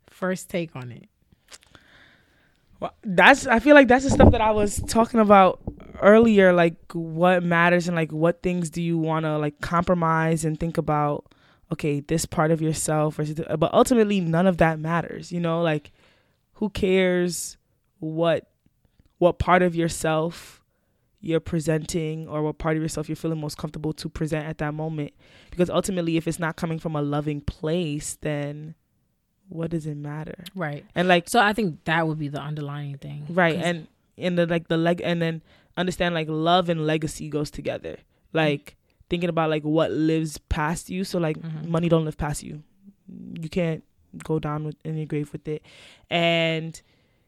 First take on it. Well, that's. I feel like that's the stuff that I was talking about earlier. Like what matters and like what things do you want to like compromise and think about. Okay, this part of yourself, versus the- but ultimately none of that matters. You know, like who cares what what part of yourself you're presenting or what part of yourself you're feeling most comfortable to present at that moment because ultimately if it's not coming from a loving place then what does it matter Right. and like So I think that would be the underlying thing. right and and the like the leg and then understand like love and legacy goes together. Like thinking about like what lives past you. So like Mhm. money don't live past you. You can't go down with in your grave with it. And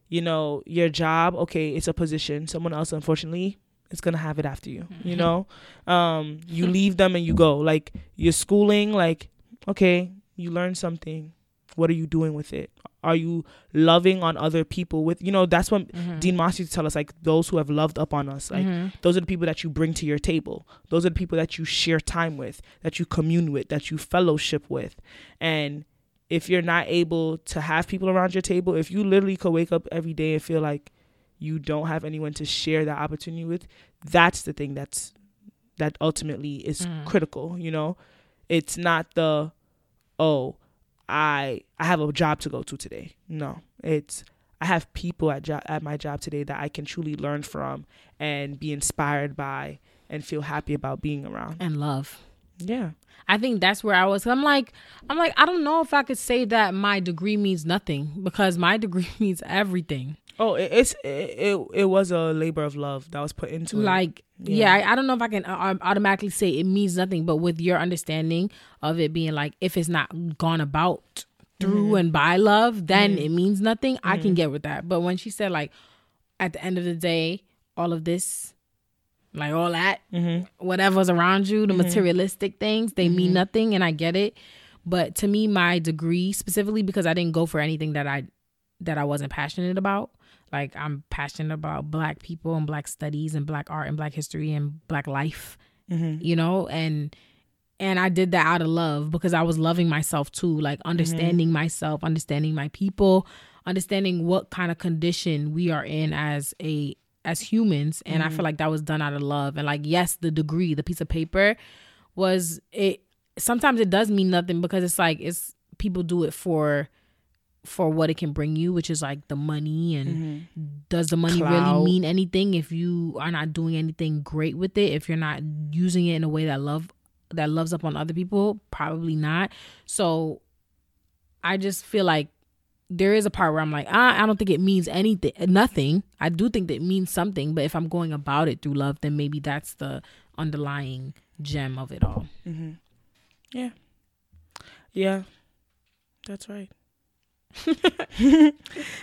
you know your job okay it's a position. Someone else unfortunately is gonna have it after you you Mhm. know? Um you leave them and you go. Like you're schooling like okay you learn something what are you doing with it are you loving on other people with you know that's what Mhm. dean moss used to tell us like those who have loved up on us like Mhm. those are the people that you bring to your table those are the people that you share time with that you commune with that you fellowship with and if you're not able to have people around your table, if you literally could wake up every day and feel like you don't have anyone to share that opportunity with, that's the thing that's that ultimately is Mm. critical, you know? It's not the oh, I I have a job to go to today. No. It's I have people at job at my job today that I can truly learn from and be inspired by and feel happy about being around. and love. Yeah. I think that's where I was. I'm like, I'm like, I don't know if I could say that my degree means nothing because my degree means everything. Oh, it, it's it, it it was a labor of love that was put into it. Like, yeah, I, I don't know if I can uh, automatically say it means nothing, but with your understanding of it being like, if it's not gone about through mm-hmm. and by love, then mm-hmm. it means nothing. I can mm-hmm. get with that. But when she said like, at the end of the day, all of this, like all that, whatever's around you, the materialistic things, they mean nothing, and I get it. But to me, my degree specifically because I didn't go for anything that I that I wasn't passionate about. Like I'm passionate about black people and black studies and black art and black history and black life. Mm-hmm. You know, and and I did that out of love because I was loving myself too, like mm-hmm. understanding myself, understanding my people, understanding what kind of condition we are in as a as humans. And I mm-hmm. feel like that was done out of love. And like yes, the degree, the piece of paper was it sometimes it does mean nothing because it's like it's people do it for for what it can bring you, which is like the money and does the money really mean anything if you are not doing anything great with it, if you're not using it in a way that love that loves up on other people, probably not. So I just feel like there is a part where I'm like, ah, I don't think it means anything, nothing. I do think that it means something, but if I'm going about it through love, then maybe that's the underlying gem of it all. Yeah. Yeah. That's right. yeah,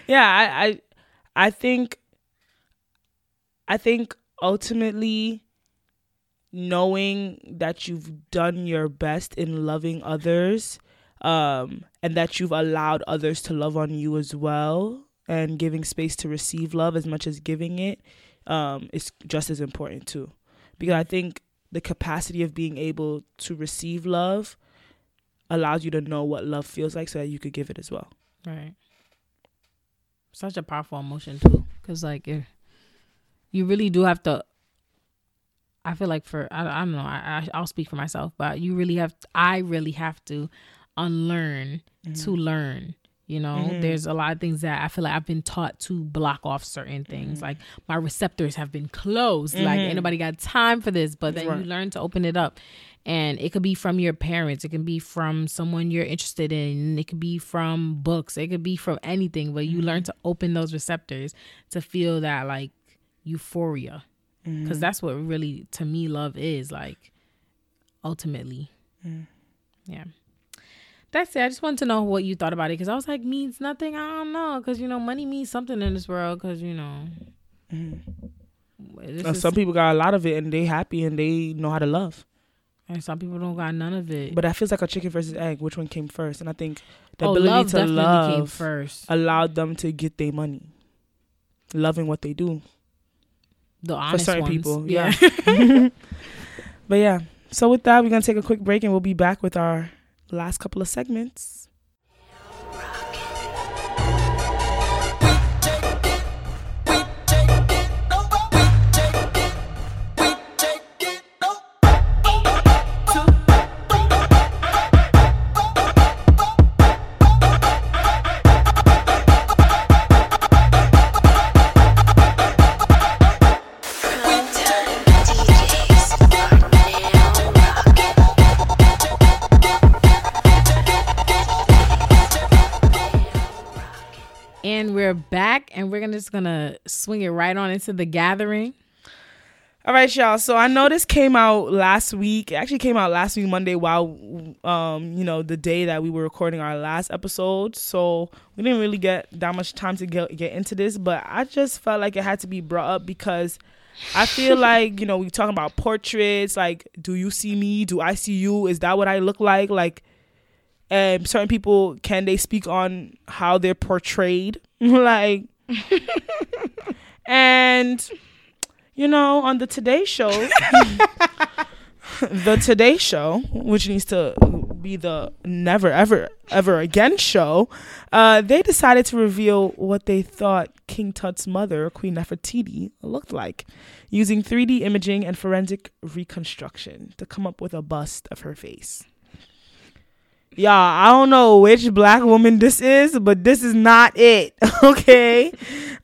I, I I think I think ultimately knowing that you've done your best in loving others um and that you've allowed others to love on you as well and giving space to receive love as much as giving it um is just as important too. Because i think the capacity of being able to receive love allows you to know what love feels like so that you could give it as well Right. Such a powerful emotion too, because like if you really do have to. I feel like for I, I don't know I, I I'll speak for myself, but you really have I really have to unlearn to mm-hmm. learn. You know, mm-hmm. there's a lot of things that I feel like I've been taught to block off certain things. Mm-hmm. Like my receptors have been closed. Like anybody got time for this. But then Right. you learn to open it up. And it could be from your parents. It can be from someone you're interested in. It could be from books. It could be from anything. But you mm-hmm. learn to open those receptors to feel that like euphoria. Mm-hmm. Because that's what really, to me, love is like ultimately. Mm. Yeah. That's it. I just wanted to know what you thought about it because I was like, means nothing. I don't know because you know money means something in this world because you know. Mm-hmm. this Uh, is- some people got a lot of it and they happy and they know how to love and some people don't got none of it. but that feels like a chicken versus egg which one came first and i think the oh, ability love to love came first. allowed them to get their money loving what they do The honest for certain ones. people, yeah. but yeah so with that we're gonna take a quick break and we'll be back with our last couple of segments we're back, and we're gonna just gonna swing it right on into the gathering. All right, y'all. So I know this came out last week. It actually came out last week Monday while um, you know, the day that we were recording our last episode. So we didn't really get that much time to get get into this, but I just felt like it had to be brought up because I feel like, you know, we talking about portraits, like do you see me? Do I see you? Is that what I look like? Like um certain people can they speak on how they're portrayed? like and you know, on the Today Show, the Today Show, which needs to be the never ever ever again show, uh, they decided to reveal what they thought King Tut's mother, Queen Nefertiti, looked like, using 3D imaging and forensic reconstruction to come up with a bust of her face. Yeah, I don't know which black woman this is, but this is not it. okay.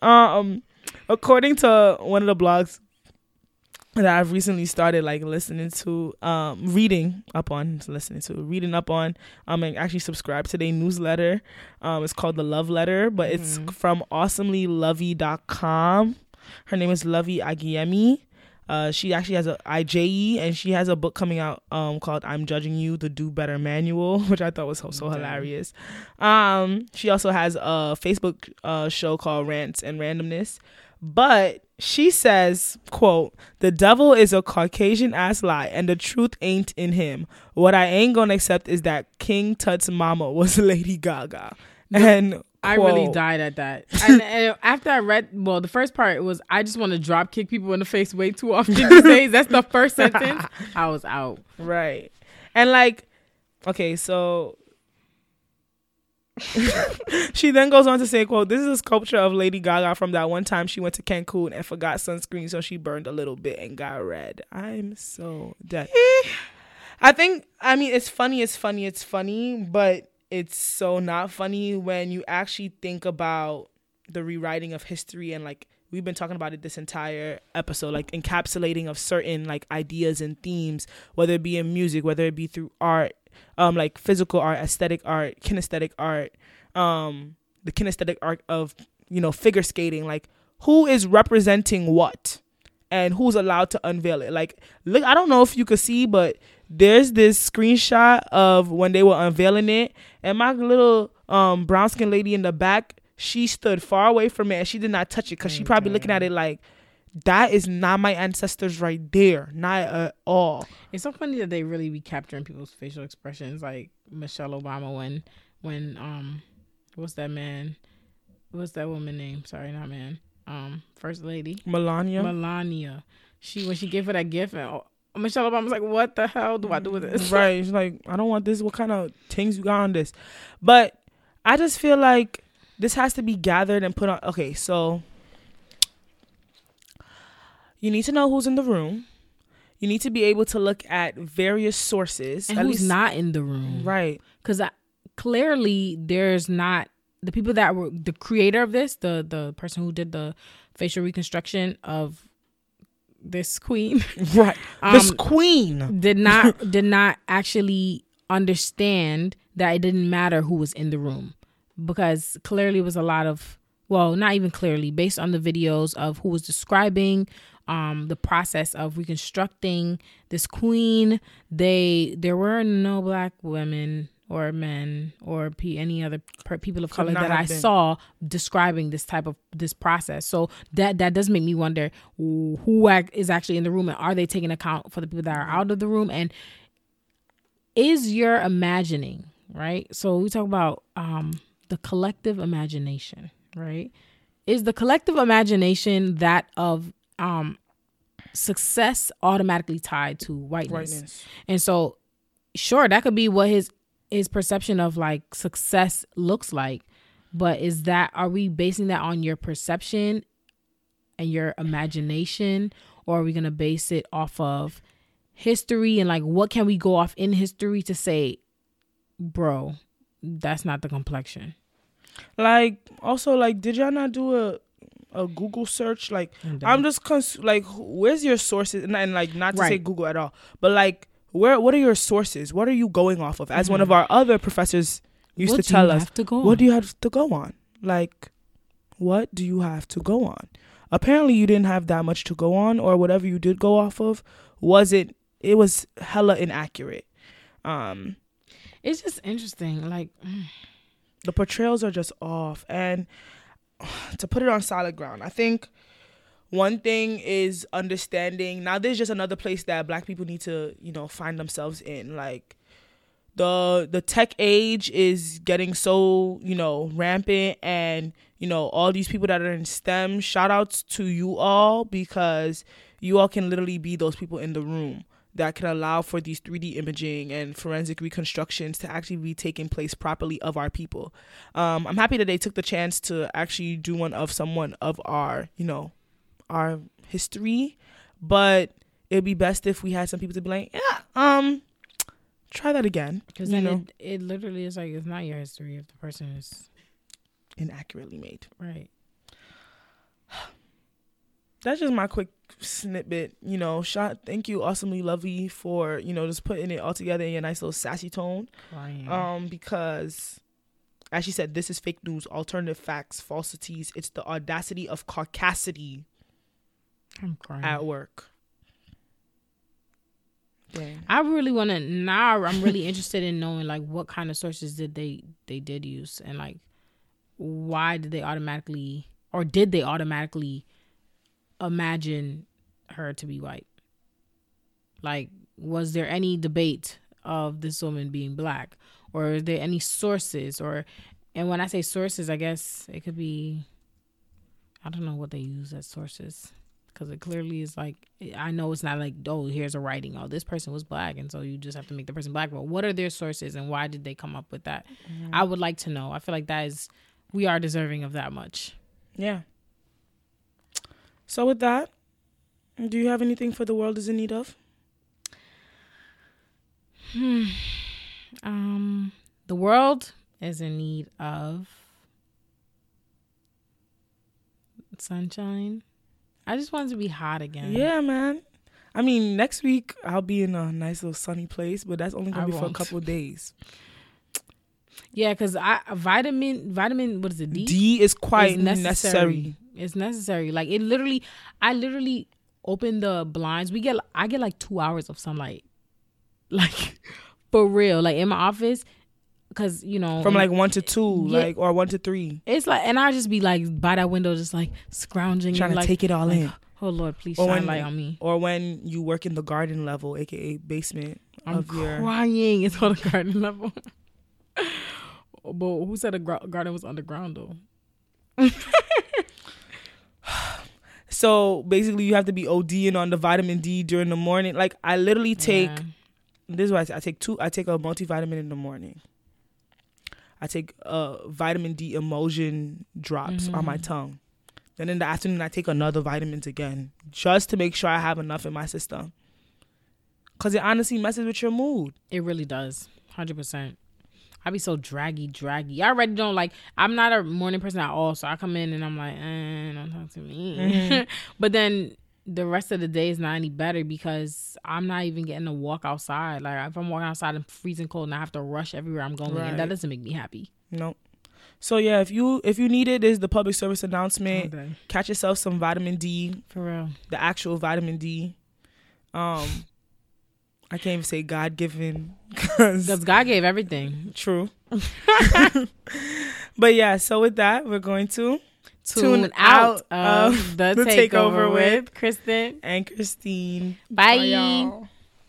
Um according to one of the blogs that I've recently started like listening to, um, reading up on, listening to, reading up on, um, and actually subscribe to their newsletter. Um, it's called the Love Letter, but mm-hmm. it's from awesomelyluvvie.com. Her name is Luvvie Ajayi. Uh, she actually has a IJE and she has a book coming out um called I'm Judging You the Do Better Manual, which I thought was so, so hilarious. Um, she also has a Facebook uh show called Rants and Randomness. But she says, quote, the devil is a Caucasian ass lie and the truth ain't in him. What I ain't gonna accept is that King Tut's mama was Lady Gaga. And I really died at that. And, and, after I read, well, the first part was I just want to drop kick people in the face way too often these days. That's the first sentence. I was out. Right. And like, okay, so she then goes on to say, quote, this is a sculpture of Lady Gaga from that one time she went to Cancun and forgot sunscreen, so she burned a little bit and got red. I'm so dead. Eh. I think, I mean, it's funny, it's funny, it's funny, but it's so not funny when you actually think about the rewriting of history and like we've been talking about it this entire episode like encapsulating of certain like ideas and themes whether it be in music whether it be through art um, like physical art, aesthetic art, kinesthetic art, um, the kinesthetic art of you know figure skating. Like who is representing what, and who's allowed to unveil it. Like look, I don't know if you could see, but there's this screenshot of when they were unveiling it, and my little um brown skin lady in the back, she stood far away from it and she did not touch it because she probably looking at it like that is not my ancestors right there. Not at all. It's so funny that they really be capturing people's facial expressions like Michelle Obama when when um what's that man? What's that woman name? Sorry, not man. Um, First Lady. Melania. Melania. She when she gave her that gift and Michelle Obama's like, "What the hell do I do with this?" Mm, right. She's like, "I don't want this. What kind of things you got on this?" But I just feel like this has to be gathered and put on. Okay, so you need to know who's in the room. You need to be able to look at various sources. And who's least, not in the room. Right. Because clearly there's not the people that were the creator of this, the the person who did the facial reconstruction of this queen. Right. Um, this queen did not did not actually understand that it didn't matter who was in the room because clearly it was a lot of well, not even clearly, based on the videos of who was describing um, the process of reconstructing this queen. They there were no black women or men or p any other per- people of color that I been. saw describing this type of this process. So that that does make me wonder who is actually in the room and are they taking account for the people that are out of the room and is your imagining right? So we talk about um, the collective imagination, right? Is the collective imagination that of um success automatically tied to whiteness. whiteness. And so sure that could be what his his perception of like success looks like, but is that are we basing that on your perception and your imagination or are we going to base it off of history and like what can we go off in history to say bro, that's not the complexion. Like also like did y'all not do a a Google search. Like I'm just cons- like, where's your sources? And, and like not to right. say Google at all, but like where what are your sources? What are you going off of? As mm-hmm. one of our other professors used what to tell us, to what do you have to go on? Like, what do you have to go on? Apparently, you didn't have that much to go on, or whatever you did go off of was it? It was hella inaccurate. Um, it's just interesting, like. the portrayals are just off and to put it on solid ground. I think one thing is understanding. Now, there's just another place that Black people need to, you know, find themselves in. Like the the tech age is getting so you know rampant, and you know all these people that are in STEM. Shout outs to you all because you all can literally be those people in the room that can allow for these 3D imaging and forensic reconstructions to actually be taking place properly of our people. Um, I'm happy that they took the chance to actually do one of someone of our, you know, our history, but it'd be best if we had some people to be like, yeah, um, try that again. Because then know, it, it literally is like it's not your history if the person is inaccurately made. right. that's just my quick snippet. You know, shot. Thank you, awesomely lovely, for you know just putting it all together in a nice little sassy tone. Crying. Um, because as she said, this is fake news, alternative facts, falsities. It's the audacity of caucasity I'm crying. at work. Dang. I really want to now. I'm really interested in knowing like what kind of sources did they they did use and like why did they automatically or did they automatically imagine her to be white? Like, was there any debate of this woman being black, or is there any sources? Or, and when I say sources, I guess it could be, I don't know what they use as sources, because it clearly is like I know it's not like oh here's a writing oh this person was black and so you just have to make the person black. But what are their sources and why did they come up with that? I would like to know. I feel like that is we are deserving of that much. Yeah. So with that, do you have anything for the world is in need of? Hmm. Um, the world is in need of sunshine. I just wanted to be hot again. Yeah, man. I mean, next week I'll be in a nice little sunny place, but that's only gonna I be for a couple of days. yeah, because I vitamin vitamin what is it D? D is quite is necessary. It's necessary. Like it literally, I literally open the blinds. We get I get like two hours of sunlight, like for real. Like in my office, because you know From like one to two, Yeah. like or one to three. It's like, and I just be like by that window, just like scrounging, Trying to like, take it all like, in. Oh Lord, please Or shine when- light on me. Or when you work in the garden level, aka basement I'm of your crying. It's on the garden level. but who said the gr- garden was underground though? So basically, you have to be ODing on the vitamin D during the morning. Like I literally take Yeah. this is why I, I take two. I take a multivitamin in the morning. I take uh vitamin D emulsion drops on my Mhm. tongue. Then in the afternoon, I take another vitamins again, just to make sure I have enough in my system. Cause it honestly messes with your mood. It really does. Hundred percent. I be so draggy, draggy. I already don't like. I'm not a morning person at all, so I come in and I'm like, eh, don't talk to me. Mhm. but then the rest of the day is not any better because I'm not even getting to walk outside. Like if I'm walking outside and freezing cold and I have to rush everywhere I'm going, and that doesn't make me happy. No. So yeah, if you if you need it, is the public service announcement. Okay. Catch yourself some vitamin D, For real. the actual vitamin D. Um, I can't even say God given Because God gave everything. true. but yeah, so with that, we're going to Tune, Tune out, out of the, The takeover, Takeover with with Kristen. and Christine. Bye. y'all.